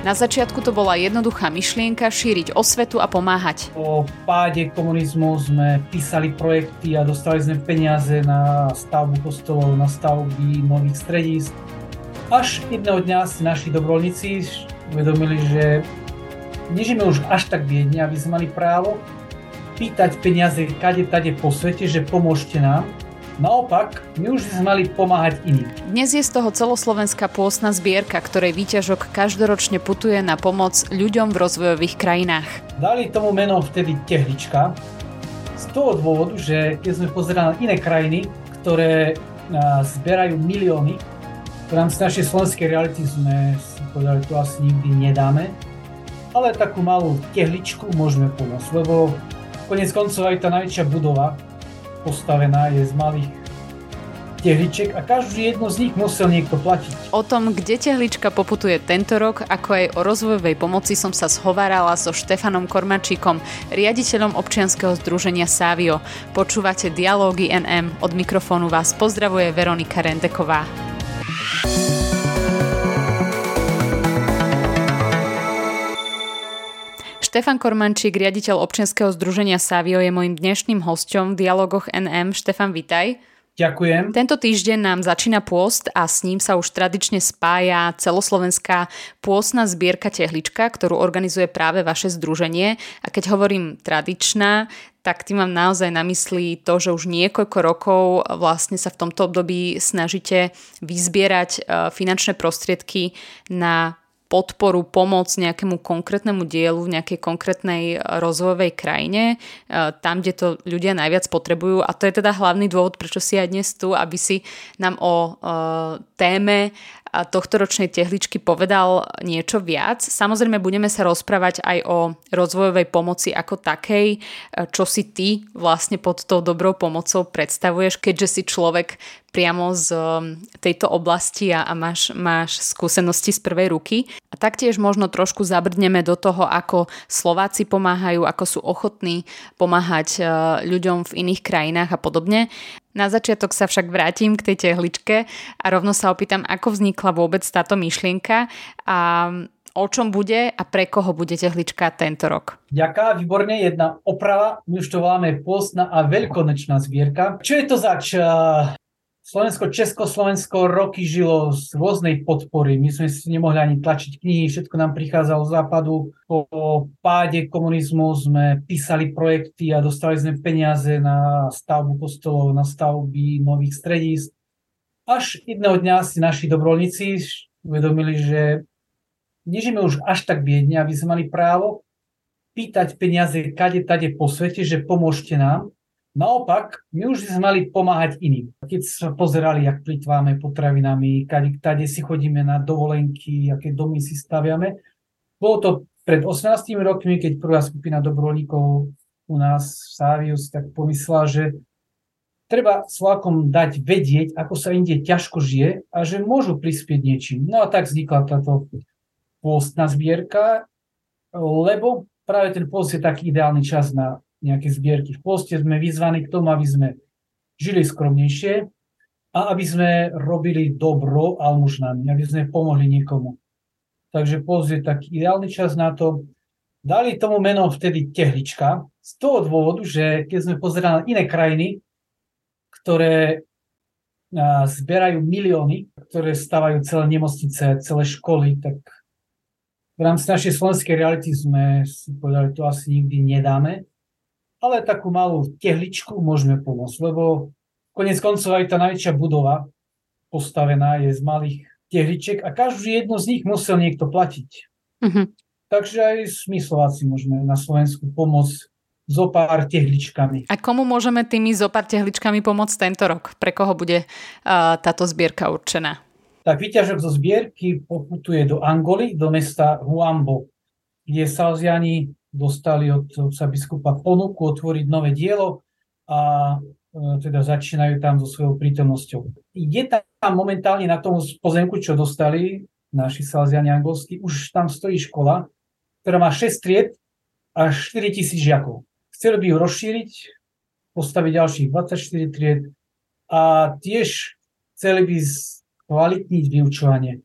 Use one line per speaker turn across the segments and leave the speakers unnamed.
Na začiatku to bola jednoduchá myšlienka šíriť osvetu a pomáhať.
Po páde komunizmu sme písali projekty a dostali sme peniaze na stavbu kostolov, na stavby nových stredísk. Až jedného dňa si naši dobrovoľníci uvedomili, že nežijeme už až tak biedne, aby sme mali právo pýtať peniaze kade tade po svete, že pomôžte nám, Naopak, my už sme mali pomáhať iným.
Dnes je z toho celoslovenská pôstna zbierka, ktorej výťažok každoročne putuje na pomoc ľuďom v rozvojových krajinách.
Dali tomu meno vtedy tehlička, z toho dôvodu, že keď sme pozerali na iné krajiny, ktoré zberajú milióny, v rámci našej slovenskej reality sme si povedali, to asi nikdy nedáme, ale takú malú tehličku môžeme pomôcť, lebo konec koncov aj tá najväčšia budova, postavená je z malých tehliček a každú jednu z nich musel niekto platiť.
O tom, kde tehlička poputuje tento rok, ako aj o rozvojovej pomoci som sa zhovárala so Štefanom Kormačíkom, riaditeľom občianskeho združenia Savio. Počúvate Dialógy NM. Od mikrofónu vás pozdravuje Veronika Rendeková. Štefan Kormančík, riaditeľ občianskeho združenia Savio, je môjim dnešným hosťom v Dialogoch NM. Štefan, vitaj.
Ďakujem.
Tento týždeň nám začína pôst a s ním sa už tradične spája celoslovenská pôstna zbierka Tehlička, ktorú organizuje práve vaše združenie. A keď hovorím tradičná, tak tým mám naozaj na mysli to, že už niekoľko rokov vlastne sa v tomto období snažíte vyzbierať e, finančné prostriedky na podporu, pomoc nejakému konkrétnemu dielu v nejakej konkrétnej rozvojovej krajine, e, tam, kde to ľudia najviac potrebujú. A to je teda hlavný dôvod, prečo si aj dnes tu, aby si nám o e, téme tohto ročnej tehličky povedal niečo viac. Samozrejme budeme sa rozprávať aj o rozvojovej pomoci ako takej, e, čo si ty vlastne pod tou dobrou pomocou predstavuješ, keďže si človek priamo z um, tejto oblasti a, a máš, máš skúsenosti z prvej ruky. A taktiež možno trošku zabrdneme do toho, ako Slováci pomáhajú, ako sú ochotní pomáhať uh, ľuďom v iných krajinách a podobne. Na začiatok sa však vrátim k tej tehličke a rovno sa opýtam, ako vznikla vôbec táto myšlienka a o čom bude a pre koho bude tehlička tento rok.
Ďaká, výborne, jedna oprava, my už to voláme postná a veľkonečná zbierka. Čo je to zač? Slovensko, Československo roky žilo z rôznej podpory. My sme si nemohli ani tlačiť knihy, všetko nám prichádzalo z západu. Po páde komunizmu sme písali projekty a dostali sme peniaze na stavbu kostolov, na stavby nových stredísk. Až jedného dňa si naši dobrovoľníci uvedomili, že nežijeme už až tak biedne, aby sme mali právo pýtať peniaze kade tade po svete, že pomôžte nám Naopak, my už sme mali pomáhať iným. Keď sa pozerali, jak plitváme potravinami, kade, si chodíme na dovolenky, aké domy si staviame, bolo to pred 18 rokmi, keď prvá skupina dobrovoľníkov u nás v Sávius tak pomyslela, že treba Slovákom dať vedieť, ako sa inde ťažko žije a že môžu prispieť niečím. No a tak vznikla táto pôstna zbierka, lebo práve ten post je taký ideálny čas na nejaké zbierky. V poste sme vyzvaní k tomu, aby sme žili skromnejšie a aby sme robili dobro almužnami, aby sme pomohli niekomu. Takže post je taký ideálny čas na to. Dali tomu meno vtedy tehlička z toho dôvodu, že keď sme pozerali na iné krajiny, ktoré zberajú milióny, ktoré stavajú celé nemocnice, celé školy, tak v rámci našej slovenskej reality sme si povedali, to asi nikdy nedáme ale takú malú tehličku môžeme pomôcť, lebo konec koncov aj tá najväčšia budova postavená je z malých tehličiek a každú jednu z nich musel niekto platiť. Uh-huh. Takže aj my Slováci môžeme na Slovensku pomôcť zo pár tehličkami.
A komu môžeme tými zo pár tehličkami pomôcť tento rok? Pre koho bude uh, táto zbierka určená?
Tak výťažok zo zbierky poputuje do Angoly, do mesta Huambo, kde Salziani dostali od otca biskupa ponuku otvoriť nové dielo a e, teda začínajú tam so svojou prítomnosťou. Je tam momentálne na tom pozemku, čo dostali naši salziani angolskí, už tam stojí škola, ktorá má 6 tried a 4 tisíc žiakov. Chceli by ju rozšíriť, postaviť ďalších 24 tried a tiež chceli by kvalitniť vyučovanie.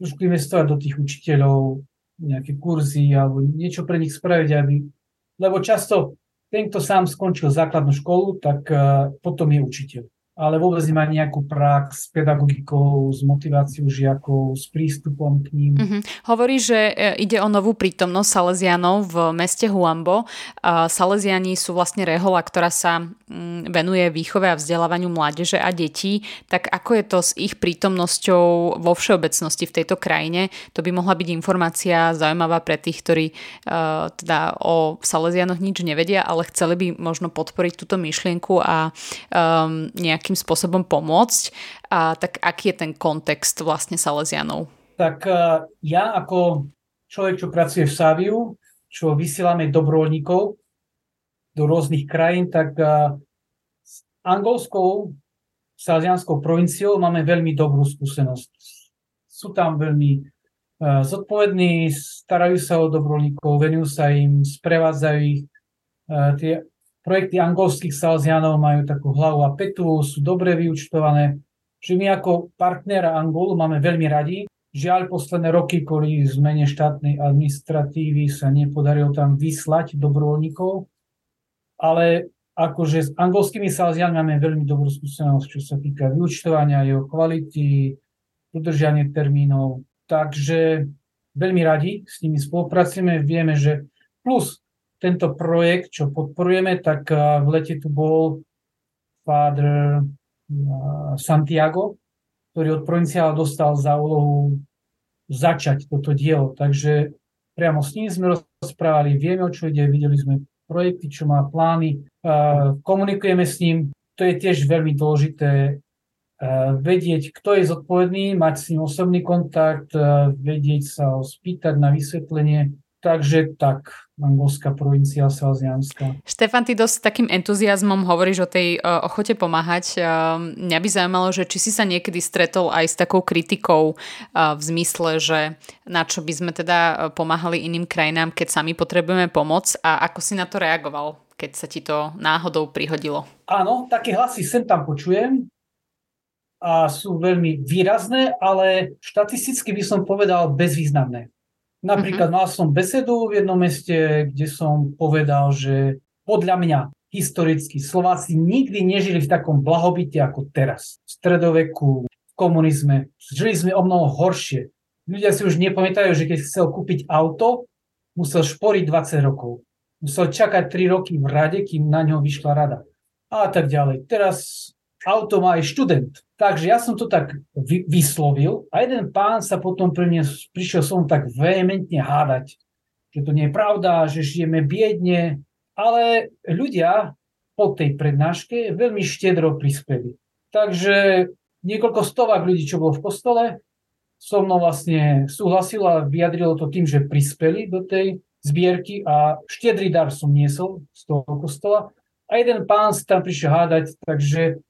Trošku investovať do tých učiteľov, nejaké kurzy alebo niečo pre nich spraviť, aby... Lebo často ten, kto sám skončil základnú školu, tak uh, potom je učiteľ ale vôbec nemá nejakú prax s pedagogikou, s motiváciou žiakov, s prístupom k ním. Mm-hmm.
Hovorí, že e, ide o novú prítomnosť Salesianov v meste Huambo. Salesiani sú vlastne rehola, ktorá sa mm, venuje výchove a vzdelávaniu mládeže a detí. Tak ako je to s ich prítomnosťou vo všeobecnosti v tejto krajine? To by mohla byť informácia zaujímavá pre tých, ktorí uh, teda o Salesianoch nič nevedia, ale chceli by možno podporiť túto myšlienku a um, nejak nejakým spôsobom pomôcť. A tak aký je ten kontext vlastne Salesianov?
Tak e, ja ako človek, čo pracuje v Saviu, čo vysielame dobrovoľníkov do rôznych krajín, tak e, s angolskou salesianskou provinciou máme veľmi dobrú skúsenosť. Sú tam veľmi e, zodpovední, starajú sa o dobrovoľníkov, venujú sa im, sprevádzajú ich. Tie projekty angolských salesianov majú takú hlavu a petu, sú dobre vyučtované. Čiže my ako partnera Angolu máme veľmi radi. Žiaľ, posledné roky kvôli zmene štátnej administratívy sa nepodarilo tam vyslať dobrovoľníkov, ale akože s angolskými salesianmi máme veľmi dobrú skúsenosť, čo sa týka vyučtovania, jeho kvality, udržanie termínov. Takže veľmi radi s nimi spolupracujeme. Vieme, že plus tento projekt, čo podporujeme, tak v lete tu bol Father Santiago, ktorý od provinciála dostal za úlohu začať toto dielo. Takže priamo s ním sme rozprávali, vieme, o čo ide, videli sme projekty, čo má plány, komunikujeme s ním. To je tiež veľmi dôležité vedieť, kto je zodpovedný, mať s ním osobný kontakt, vedieť sa ho spýtať na vysvetlenie. Takže tak, angolská provincia Salesianská.
Štefan, ty dosť takým entuziasmom hovoríš o tej uh, ochote pomáhať. Uh, mňa by zaujímalo, že či si sa niekedy stretol aj s takou kritikou uh, v zmysle, že na čo by sme teda pomáhali iným krajinám, keď sami potrebujeme pomoc a ako si na to reagoval, keď sa ti to náhodou prihodilo?
Áno, také hlasy sem tam počujem a sú veľmi výrazné, ale štatisticky by som povedal bezvýznamné. Napríklad mm-hmm. mal som besedu v jednom meste, kde som povedal, že podľa mňa historicky Slováci nikdy nežili v takom blahobite ako teraz. V stredoveku, v komunizme. Žili sme o mnoho horšie. Ľudia si už nepamätajú, že keď chcel kúpiť auto, musel šporiť 20 rokov. Musel čakať 3 roky v rade, kým na ňo vyšla rada. A tak ďalej. Teraz auto má aj študent. Takže ja som to tak vy, vyslovil a jeden pán sa potom pre mňa prišiel som tak vehementne hádať, že to nie je pravda, že žijeme biedne, ale ľudia po tej prednáške veľmi štedro prispeli. Takže niekoľko stovák ľudí, čo bolo v kostole, so mnou vlastne súhlasilo a vyjadrilo to tým, že prispeli do tej zbierky a štedrý dar som niesol z toho kostola. A jeden pán sa tam prišiel hádať, takže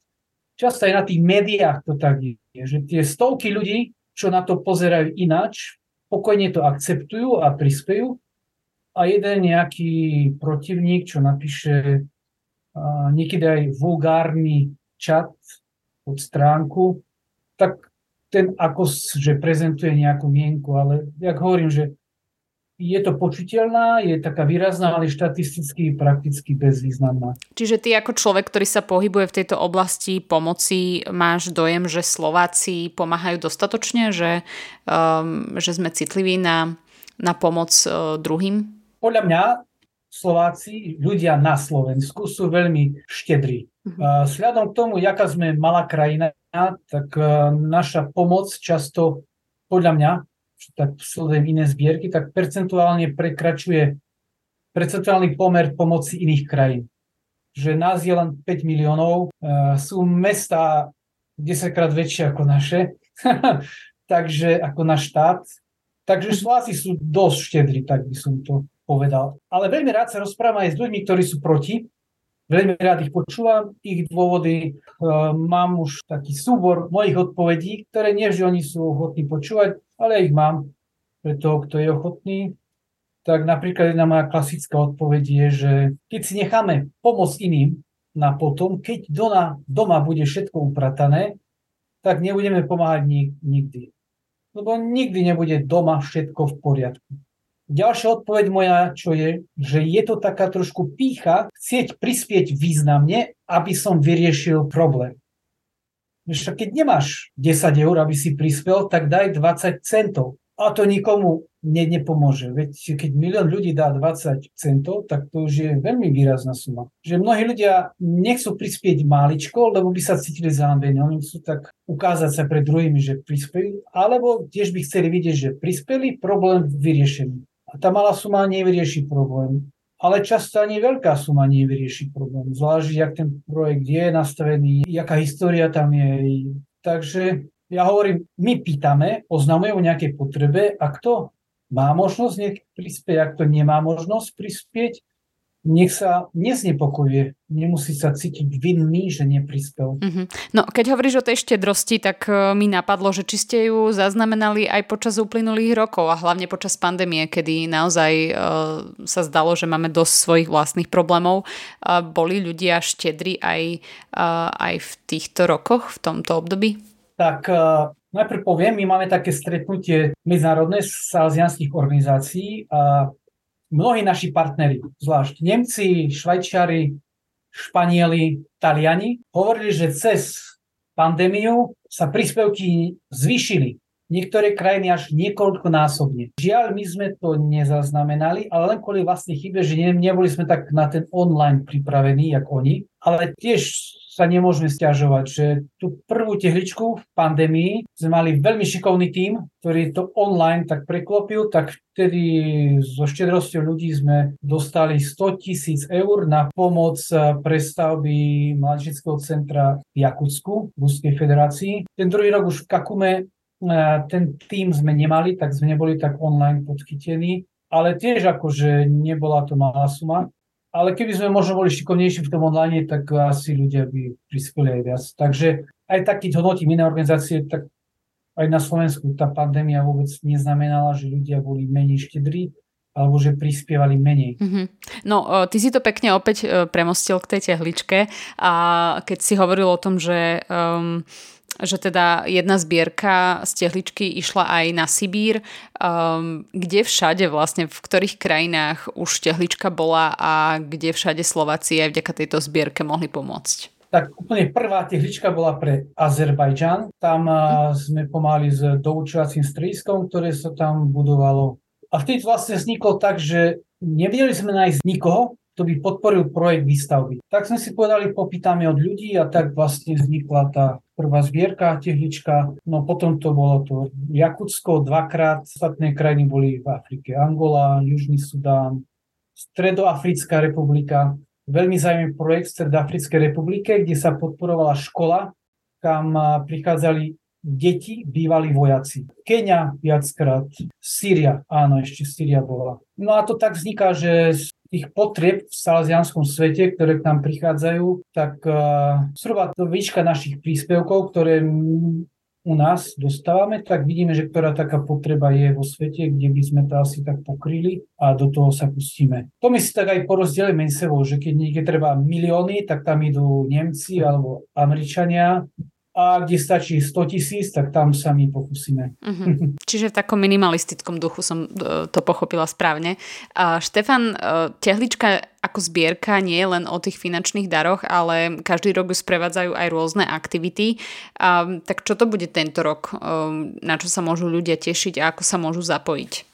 často aj na tých médiách to tak je, že tie stovky ľudí, čo na to pozerajú ináč, pokojne to akceptujú a prispejú. A jeden nejaký protivník, čo napíše uh, niekedy aj vulgárny čat pod stránku, tak ten ako že prezentuje nejakú mienku, ale jak hovorím, že je to počuteľná, je taká výrazná, ale štatisticky prakticky bezvýznamná.
Čiže ty ako človek, ktorý sa pohybuje v tejto oblasti pomoci, máš dojem, že Slováci pomáhajú dostatočne, že, um, že sme citliví na, na pomoc uh, druhým?
Podľa mňa Slováci, ľudia na Slovensku sú veľmi štedrí. Uh-huh. Uh, sľadom k tomu, jaká sme malá krajina, tak uh, naša pomoc často podľa mňa tak sledujem iné zbierky, tak percentuálne prekračuje percentuálny pomer pomoci iných krajín. Že nás je len 5 miliónov, uh, sú mesta 10 krát väčšie ako naše, takže ako náš štát. Takže Slováci sú dosť štedri, tak by som to povedal. Ale veľmi rád sa rozprávam aj s ľuďmi, ktorí sú proti. Veľmi rád ich počúvam, ich dôvody. Uh, mám už taký súbor mojich odpovedí, ktoré nie, že oni sú ochotní počúvať, ale ja ich mám pre toho, kto je ochotný. Tak napríklad jedna moja klasická odpoveď je, že keď si necháme pomôcť iným na potom, keď doma, doma bude všetko upratané, tak nebudeme pomáhať nik, nikdy. Lebo nikdy nebude doma všetko v poriadku. Ďalšia odpoveď moja, čo je, že je to taká trošku pícha, chcieť prispieť významne, aby som vyriešil problém. Vieš, keď nemáš 10 eur, aby si prispel, tak daj 20 centov. A to nikomu ne, nepomôže. Veď keď milión ľudí dá 20 centov, tak to už je veľmi výrazná suma. Že mnohí ľudia nechcú prispieť máličko, lebo by sa cítili zahambení. Oni chcú tak ukázať sa pred druhými, že prispeli, alebo tiež by chceli vidieť, že prispeli, problém vyriešený. A tá malá suma nevyrieši problém. Ale často ani veľká suma nevyrieši problém. Zvlášť, jak ten projekt je nastavený, jaká história tam je. Takže ja hovorím, my pýtame, oznamujeme o nejakej potrebe a kto má možnosť nech prispieť, ak to nemá možnosť prispieť, nech sa neznepokojuje, nemusí sa cítiť vinný, že neprispel.
Mm-hmm. No, keď hovoríš o tej štedrosti, tak uh, mi napadlo, že či ste ju zaznamenali aj počas uplynulých rokov a hlavne počas pandémie, kedy naozaj uh, sa zdalo, že máme dosť svojich vlastných problémov. Uh, boli ľudia štedri aj, uh, aj v týchto rokoch, v tomto období?
tak uh, najprv poviem, my máme také stretnutie medzinárodné salesianských organizácií a mnohí naši partneri, zvlášť Nemci, Švajčiari, Španieli, Taliani, hovorili, že cez pandémiu sa príspevky zvýšili. Niektoré krajiny až niekoľkonásobne. Žiaľ, my sme to nezaznamenali, ale len kvôli vlastnej chybe, že neboli sme tak na ten online pripravení, jak oni. Ale tiež sa nemôžeme stiažovať, že tú prvú tehličku v pandémii sme mali veľmi šikovný tím, ktorý to online tak preklopil, tak vtedy so štedrosťou ľudí sme dostali 100 tisíc eur na pomoc prestavby mladžického centra v Jakutsku, v Ruskej federácii. Ten druhý rok už v Kakume e, ten tým sme nemali, tak sme neboli tak online podchytení, ale tiež akože nebola to malá suma ale keby sme možno boli šikovnejší v tom online, tak asi ľudia by prispeli aj viac. Takže aj tak, keď hodnotím iné organizácie, tak aj na Slovensku tá pandémia vôbec neznamenala, že ľudia boli menej štedrí, alebo že prispievali menej. Mm-hmm.
No, ty si to pekne opäť e, premostil k tej tehličke a keď si hovoril o tom, že um, že teda jedna zbierka z tehličky išla aj na Sibír. Um, kde všade vlastne, v ktorých krajinách už tehlička bola a kde všade Slováci aj vďaka tejto zbierke mohli pomôcť?
Tak úplne prvá tehlička bola pre Azerbajdžan. Tam sme pomáhali s doučovacím strediskom, ktoré sa tam budovalo. A vtedy vlastne vzniklo tak, že nevedeli sme nájsť nikoho, kto by podporil projekt výstavby. Tak sme si povedali, popýtame od ľudí a tak vlastne vznikla tá prvá zbierka, tehlička, no potom to bolo to Jakutsko dvakrát, ostatné krajiny boli v Afrike, Angola, Južný Sudán, Stredoafrická republika, veľmi zaujímavý projekt v Stredoafrickej republike, kde sa podporovala škola, kam prichádzali deti, bývali vojaci. Kenia viackrát, Syria, áno, ešte Syria bola. No a to tak vzniká, že tých potrieb v salesianskom svete, ktoré k nám prichádzajú, tak uh, zhruba to výška našich príspevkov, ktoré u nás dostávame, tak vidíme, že ktorá taká potreba je vo svete, kde by sme to asi tak pokryli a do toho sa pustíme. To my si tak aj porozdelíme sebou, že keď niekde treba milióny, tak tam idú Nemci alebo Američania, a kde stačí 100 tisíc, tak tam sa my pokúsime. Uh-huh.
Čiže v takom minimalistickom duchu som e, to pochopila správne. A Štefan, e, tehlička ako zbierka nie je len o tých finančných daroch, ale každý rok ju sprevádzajú aj rôzne aktivity. A, tak čo to bude tento rok? E, na čo sa môžu ľudia tešiť a ako sa môžu zapojiť?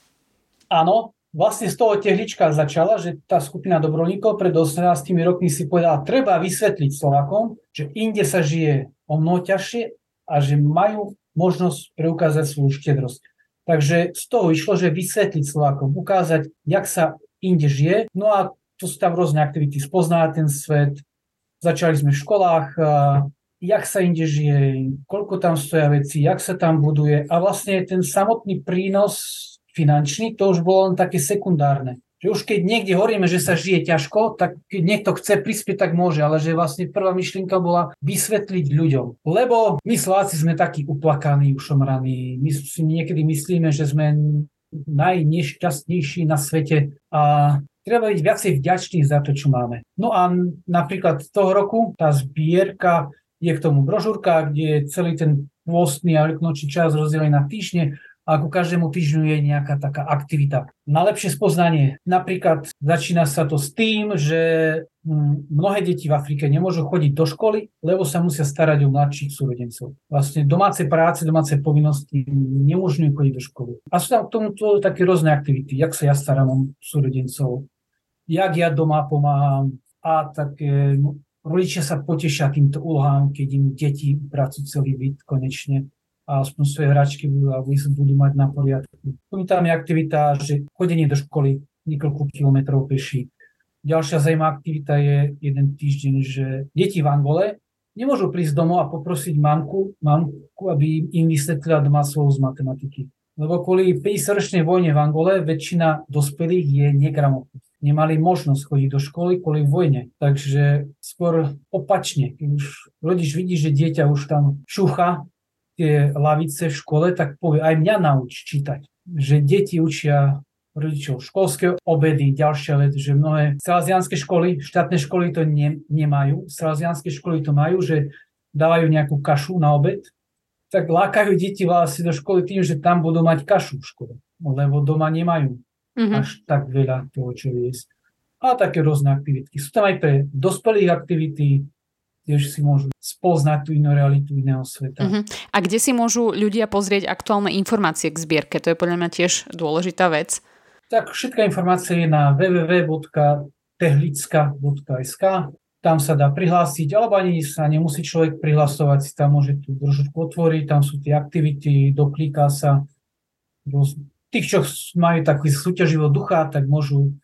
Áno, vlastne z toho tehlička začala, že tá skupina dobrovoľníkov pred 18 rokmi si povedala, treba vysvetliť Slovakom, že inde sa žije o mnoho ťažšie a že majú možnosť preukázať svoju štedrosť. Takže z toho išlo, že vysvetliť Slovákom, ukázať, jak sa inde žije. No a to sú tam rôzne aktivity, spoznávať ten svet. Začali sme v školách, jak sa inde žije, koľko tam stoja veci, jak sa tam buduje. A vlastne ten samotný prínos finančný, to už bolo len také sekundárne že už keď niekde hovoríme, že sa žije ťažko, tak keď niekto chce prispieť, tak môže, ale že vlastne prvá myšlienka bola vysvetliť ľuďom. Lebo my Slováci sme takí uplakaní, ušomraní, my si niekedy myslíme, že sme najnešťastnejší na svete a treba byť viacej vďačný za to, čo máme. No a napríklad toho roku tá zbierka je k tomu brožúrka, kde je celý ten pôstny a veľkonočný čas rozdelený na týždne a ku každému týždňu je nejaká taká aktivita. Na lepšie spoznanie. Napríklad začína sa to s tým, že hm, mnohé deti v Afrike nemôžu chodiť do školy, lebo sa musia starať o mladších súrodencov. Vlastne domáce práce, domáce povinnosti nemôžu chodiť do školy. A sú tam k tomuto také rôzne aktivity, jak sa ja starám o súrodencov, jak ja doma pomáham a také rodičia sa potešia týmto úlohám, keď im deti pracujú celý byt konečne a aspoň svoje hračky budú, a budú mať na poriadku. Potom tam je aktivita, že chodenie do školy niekoľko kilometrov peši. Ďalšia zaujímavá aktivita je jeden týždeň, že deti v Angole nemôžu prísť domov a poprosiť mamku, mamku aby im vysvetlila doma slovo z matematiky. Lebo kvôli 50-ročnej vojne v Angole väčšina dospelých je negramotných nemali možnosť chodiť do školy kvôli vojne. Takže skôr opačne, keď už rodič vidí, že dieťa už tam šucha tie lavice v škole, tak povie, aj mňa nauč čítať. Že deti učia rodičov školské obedy, ďalšia vec, že mnohé salazianské školy, štátne školy to ne, nemajú, salazianské školy to majú, že dávajú nejakú kašu na obed, tak lákajú deti vlastne do školy tým, že tam budú mať kašu v škole, lebo doma nemajú mm-hmm. až tak veľa toho, čo jesť. A také rôzne aktivity. Sú tam aj pre dospelých aktivity, tiež si môžu spoznať tú inú realitu iného sveta. Uh-huh.
A kde si môžu ľudia pozrieť aktuálne informácie k zbierke? To je podľa mňa tiež dôležitá vec.
Tak všetká informácia je na www.tehlicka.sk tam sa dá prihlásiť, alebo ani sa nemusí človek prihlasovať, si tam môže tú držučku otvoriť, tam sú tie aktivity, doklíka sa, tých, čo majú taký súťaživý ducha, tak môžu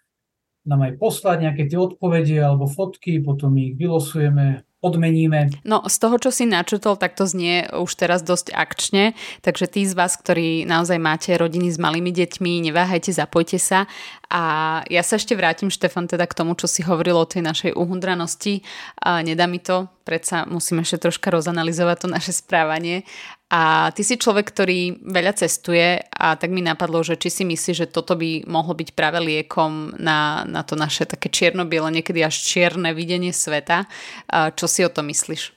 nám aj poslať nejaké tie odpovede alebo fotky, potom ich vylosujeme, odmeníme.
No z toho, čo si načutol, tak to znie už teraz dosť akčne, takže tí z vás, ktorí naozaj máte rodiny s malými deťmi, neváhajte, zapojte sa. A ja sa ešte vrátim, Štefan, teda k tomu, čo si hovoril o tej našej uhundranosti. A nedá mi to, predsa musím ešte troška rozanalizovať to naše správanie. A ty si človek, ktorý veľa cestuje a tak mi napadlo, že či si myslíš, že toto by mohlo byť práve liekom na, na to naše také čierno-biele, niekedy až čierne videnie sveta. Čo si o to myslíš?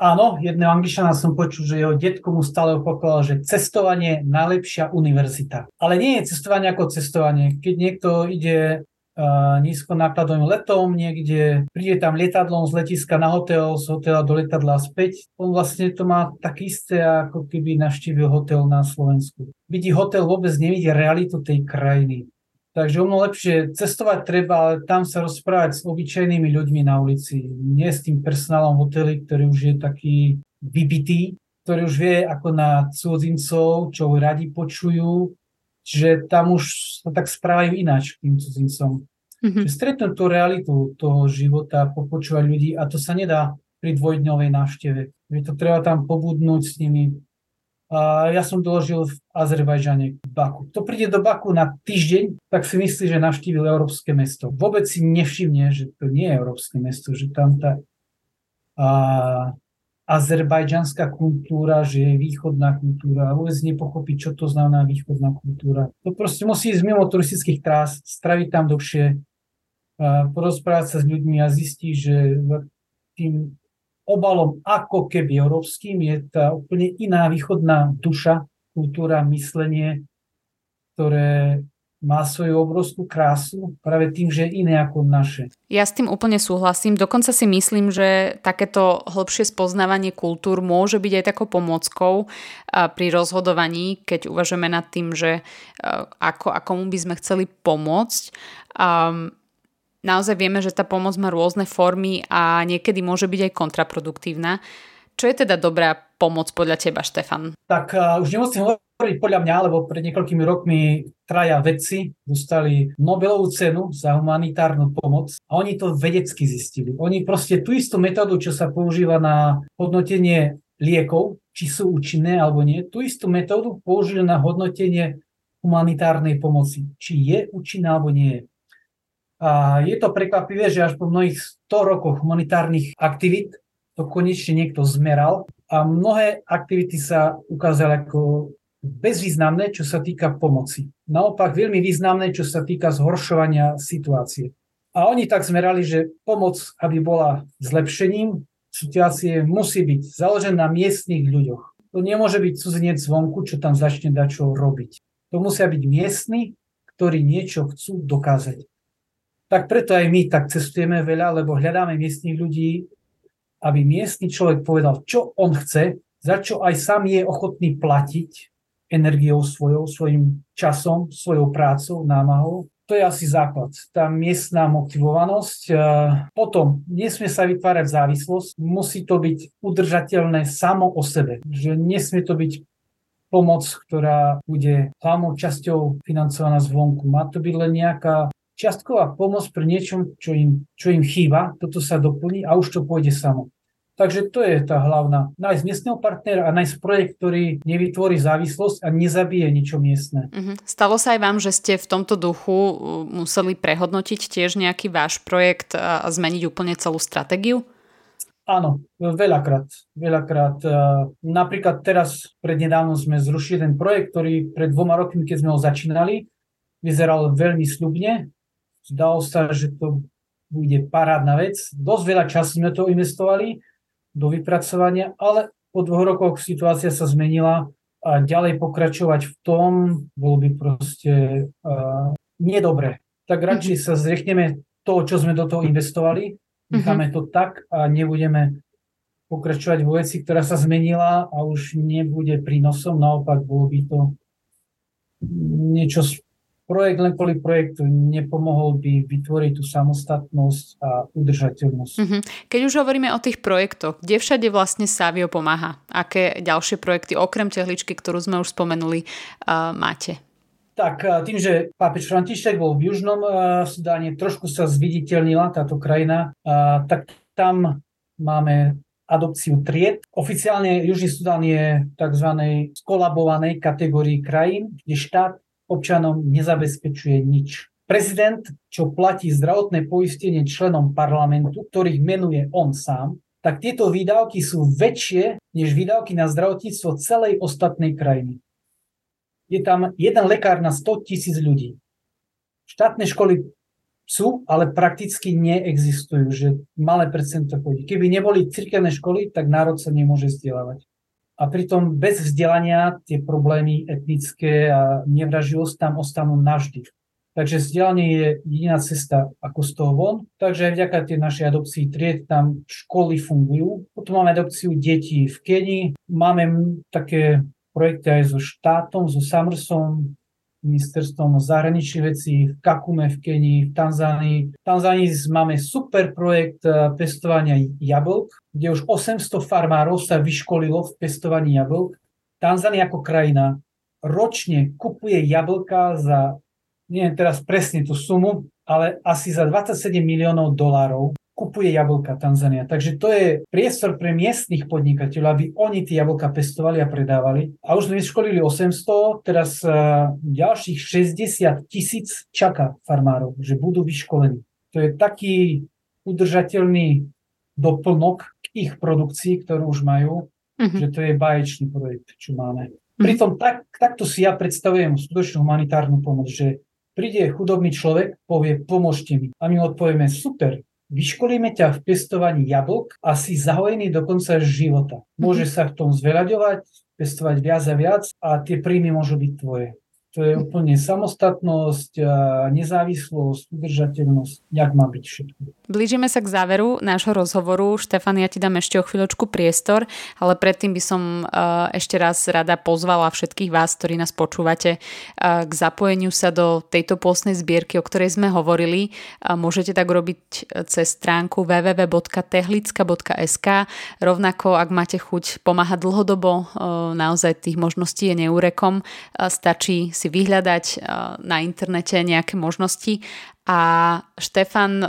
Áno, jedného angličana som počul, že jeho detko mu stále opakoval, že cestovanie je najlepšia univerzita. Ale nie je cestovanie ako cestovanie. Keď niekto ide nízko nákladovým letom niekde, príde tam lietadlom z letiska na hotel, z hotela do letadla späť. On vlastne to má tak isté, ako keby navštívil hotel na Slovensku. Vidí hotel, vôbec nevidí realitu tej krajiny. Takže o mnoho lepšie cestovať treba, ale tam sa rozprávať s obyčajnými ľuďmi na ulici. Nie s tým personálom hotely, ktorý už je taký vybitý, ktorý už vie ako na cudzincov, čo radi počujú, že tam už sa tak správajú ináč k tým cudzincom. Mm-hmm. Stretnúť tú realitu toho života, popočúvať ľudí a to sa nedá pri dvojdňovej návšteve. Je to treba tam pobudnúť s nimi. A ja som doložil v Azerbajžane Baku. To príde do Baku na týždeň, tak si myslí, že navštívil európske mesto. Vôbec si nevšimne, že to nie je európske mesto, že tam tá a, azerbajdžanská kultúra, že je východná kultúra a vôbec nepochopí, čo to znamená východná kultúra. To proste musí ísť mimo turistických trás, straviť tam dlhšie, porozprávať sa s ľuďmi a zistí, že tým obalom ako keby európskym je tá úplne iná východná duša, kultúra, myslenie, ktoré má svoju obrovskú krásu práve tým, že je iné ako naše.
Ja s tým úplne súhlasím. Dokonca si myslím, že takéto hlbšie spoznávanie kultúr môže byť aj takou pomockou pri rozhodovaní, keď uvažujeme nad tým, že ako a komu by sme chceli pomôcť. Um, naozaj vieme, že tá pomoc má rôzne formy a niekedy môže byť aj kontraproduktívna. Čo je teda dobrá pomoc podľa teba, Štefan?
Tak uh, už nemusím hovoriť podľa mňa, lebo pred niekoľkými rokmi traja vedci dostali Nobelovú cenu za humanitárnu pomoc a oni to vedecky zistili. Oni proste tú istú metódu, čo sa používa na hodnotenie liekov, či sú účinné alebo nie, tú istú metódu použili na hodnotenie humanitárnej pomoci, či je účinná alebo nie je. A je to prekvapivé, že až po mnohých 100 rokoch humanitárnych aktivít to konečne niekto zmeral a mnohé aktivity sa ukázali ako bezvýznamné, čo sa týka pomoci. Naopak veľmi významné, čo sa týka zhoršovania situácie. A oni tak zmerali, že pomoc, aby bola zlepšením situácie, musí byť založená na miestnych ľuďoch. To nemôže byť cudzinec zvonku, čo tam začne dať čo robiť. To musia byť miestni, ktorí niečo chcú dokázať. Tak preto aj my tak cestujeme veľa, lebo hľadáme miestnych ľudí, aby miestny človek povedal, čo on chce, za čo aj sám je ochotný platiť energiou svojou, svojim časom, svojou prácou, námahou to je asi základ. Tá miestná motivovanosť. Potom nesmie sa vytvárať závislosť, musí to byť udržateľné samo o sebe. Že nesmie to byť pomoc, ktorá bude hlavnou časťou financovaná zvonku. Má to byť len nejaká čiastková pomoc pri niečom, čo im, čo im chýba, toto sa doplní a už to pôjde samo. Takže to je tá hlavná. Nájsť miestneho partnera a nájsť projekt, ktorý nevytvorí závislosť a nezabije ničo miestne.
Uh-huh. Stalo sa aj vám, že ste v tomto duchu uh, museli prehodnotiť tiež nejaký váš projekt a zmeniť úplne celú stratégiu?
Áno, veľakrát. veľakrát. Uh, napríklad teraz prednedávno sme zrušili ten projekt, ktorý pred dvoma rokmi, keď sme ho začínali, vyzeral veľmi slubne. Zdalo sa, že to bude parádna vec. Dosť veľa času sme to investovali do vypracovania, ale po dvoch rokoch situácia sa zmenila a ďalej pokračovať v tom bolo by proste uh, nedobre. Tak radšej mhm. sa zrechneme to, čo sme do toho investovali, necháme mhm. to tak a nebudeme pokračovať vo veci, ktorá sa zmenila a už nebude prínosom, naopak bolo by to niečo projekt len kvôli projektu nepomohol by vytvoriť tú samostatnosť a udržateľnosť. Mm-hmm.
Keď už hovoríme o tých projektoch, kde všade vlastne Savio pomáha? Aké ďalšie projekty, okrem tehličky, ktorú sme už spomenuli, uh, máte?
Tak tým, že pápež František bol v Južnom uh, Sudáne, trošku sa zviditeľnila táto krajina, uh, tak tam máme adopciu tried. Oficiálne Južný Sudán je tzv. skolabovanej kategórii krajín, kde štát občanom nezabezpečuje nič. Prezident, čo platí zdravotné poistenie členom parlamentu, ktorých menuje on sám, tak tieto výdavky sú väčšie než výdavky na zdravotníctvo celej ostatnej krajiny. Je tam jeden lekár na 100 tisíc ľudí. Štátne školy sú, ale prakticky neexistujú, že malé percento chodí. Keby neboli cirkevné školy, tak národ sa nemôže vzdelávať a pritom bez vzdelania tie problémy etnické a nevraživosť tam ostanú navždy. Takže vzdelanie je jediná cesta ako z toho von. Takže aj vďaka tej našej adopcii tried tam školy fungujú. Potom máme adopciu detí v Kenii. Máme také projekty aj so štátom, so Summersom, ministerstvom zahraničných vecí v Kakume v Kenii, v Tanzánii. V Tanzánii máme super projekt eh, pestovania jablk, kde už 800 farmárov sa vyškolilo v pestovaní jablk. Tanzánia ako krajina ročne kupuje jablka za, neviem teraz presne tú sumu, ale asi za 27 miliónov dolárov kupuje jablka Tanzania. Takže to je priestor pre miestnych podnikateľov, aby oni tie jablka pestovali a predávali. A už sme vyškolili 800, teraz uh, ďalších 60 tisíc čaká farmárov, že budú vyškolení. To je taký udržateľný doplnok k ich produkcii, ktorú už majú, uh-huh. že to je báječný projekt, čo máme. Uh-huh. Pritom tak, takto si ja predstavujem skutočnú humanitárnu pomoc, že príde chudobný človek, povie, pomôžte mi. A my odpovieme, super, vyškolíme ťa v pestovaní jablk a si zahojený do konca života. Môže mhm. sa v tom zveľaďovať, pestovať viac a viac a tie príjmy môžu byť tvoje. To je úplne samostatnosť, nezávislosť, udržateľnosť, jak má byť všetko.
Blížime sa k záveru nášho rozhovoru. Štefan, ja ti dám ešte o chvíľočku priestor, ale predtým by som ešte raz rada pozvala všetkých vás, ktorí nás počúvate, k zapojeniu sa do tejto pôstnej zbierky, o ktorej sme hovorili. Môžete tak robiť cez stránku www.tehlicka.sk. Rovnako, ak máte chuť pomáhať dlhodobo, naozaj tých možností je neúrekom. Stačí si vyhľadať eh, na internete nejaké možnosti. A Štefan, eh,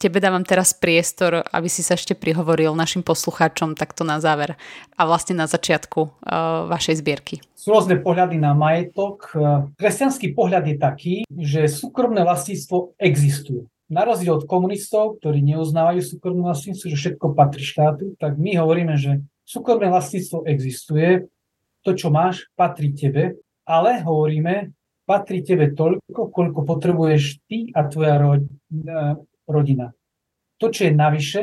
tebe dávam teraz priestor, aby si sa ešte prihovoril našim poslucháčom takto na záver a vlastne na začiatku eh, vašej zbierky.
Sú rôzne pohľady na majetok. Kresťanský pohľad je taký, že súkromné vlastníctvo existuje. Na rozdiel od komunistov, ktorí neuznávajú súkromné vlastníctvo, že všetko patrí štátu, tak my hovoríme, že súkromné vlastníctvo existuje, to, čo máš, patrí tebe ale hovoríme, patrí tebe toľko, koľko potrebuješ ty a tvoja e, rodina. To, čo je navyše,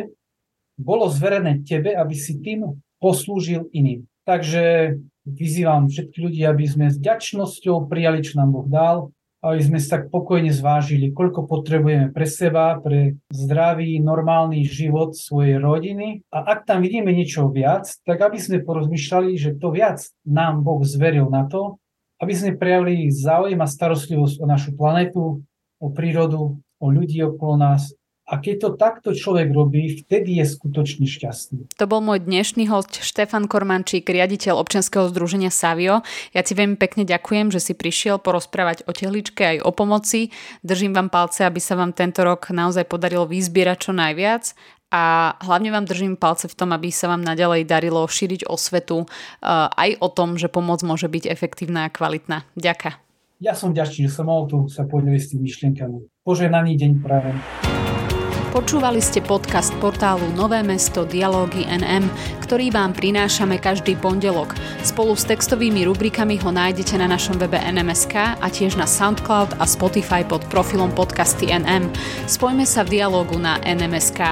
bolo zverené tebe, aby si tým poslúžil iným. Takže vyzývam všetkých ľudí, aby sme s ďačnosťou prijali, čo nám Boh dal, aby sme sa tak pokojne zvážili, koľko potrebujeme pre seba, pre zdravý, normálny život svojej rodiny. A ak tam vidíme niečo viac, tak aby sme porozmýšľali, že to viac nám Boh zveril na to, aby sme prejavili záujem a starostlivosť o našu planetu, o prírodu, o ľudí okolo nás a keď to takto človek robí, vtedy je skutočne šťastný.
To bol môj dnešný host Štefan Kormančík, riaditeľ občianskeho združenia Savio. Ja ti veľmi pekne ďakujem, že si prišiel porozprávať o tehličke aj o pomoci. Držím vám palce, aby sa vám tento rok naozaj podarilo vyzbierať čo najviac a hlavne vám držím palce v tom, aby sa vám naďalej darilo šíriť osvetu uh, aj o tom, že pomoc môže byť efektívna a kvalitná. Ďakujem.
Ja som vďačný, že som mohol tu sa podeliť s tými myšlienkami. Požehnaný deň prajem.
Počúvali ste podcast portálu Nové mesto Dialógy NM, ktorý vám prinášame každý pondelok. Spolu s textovými rubrikami ho nájdete na našom webe NMSK a tiež na SoundCloud a Spotify pod profilom podcasty NM. Spojme sa v dialógu na NMSK.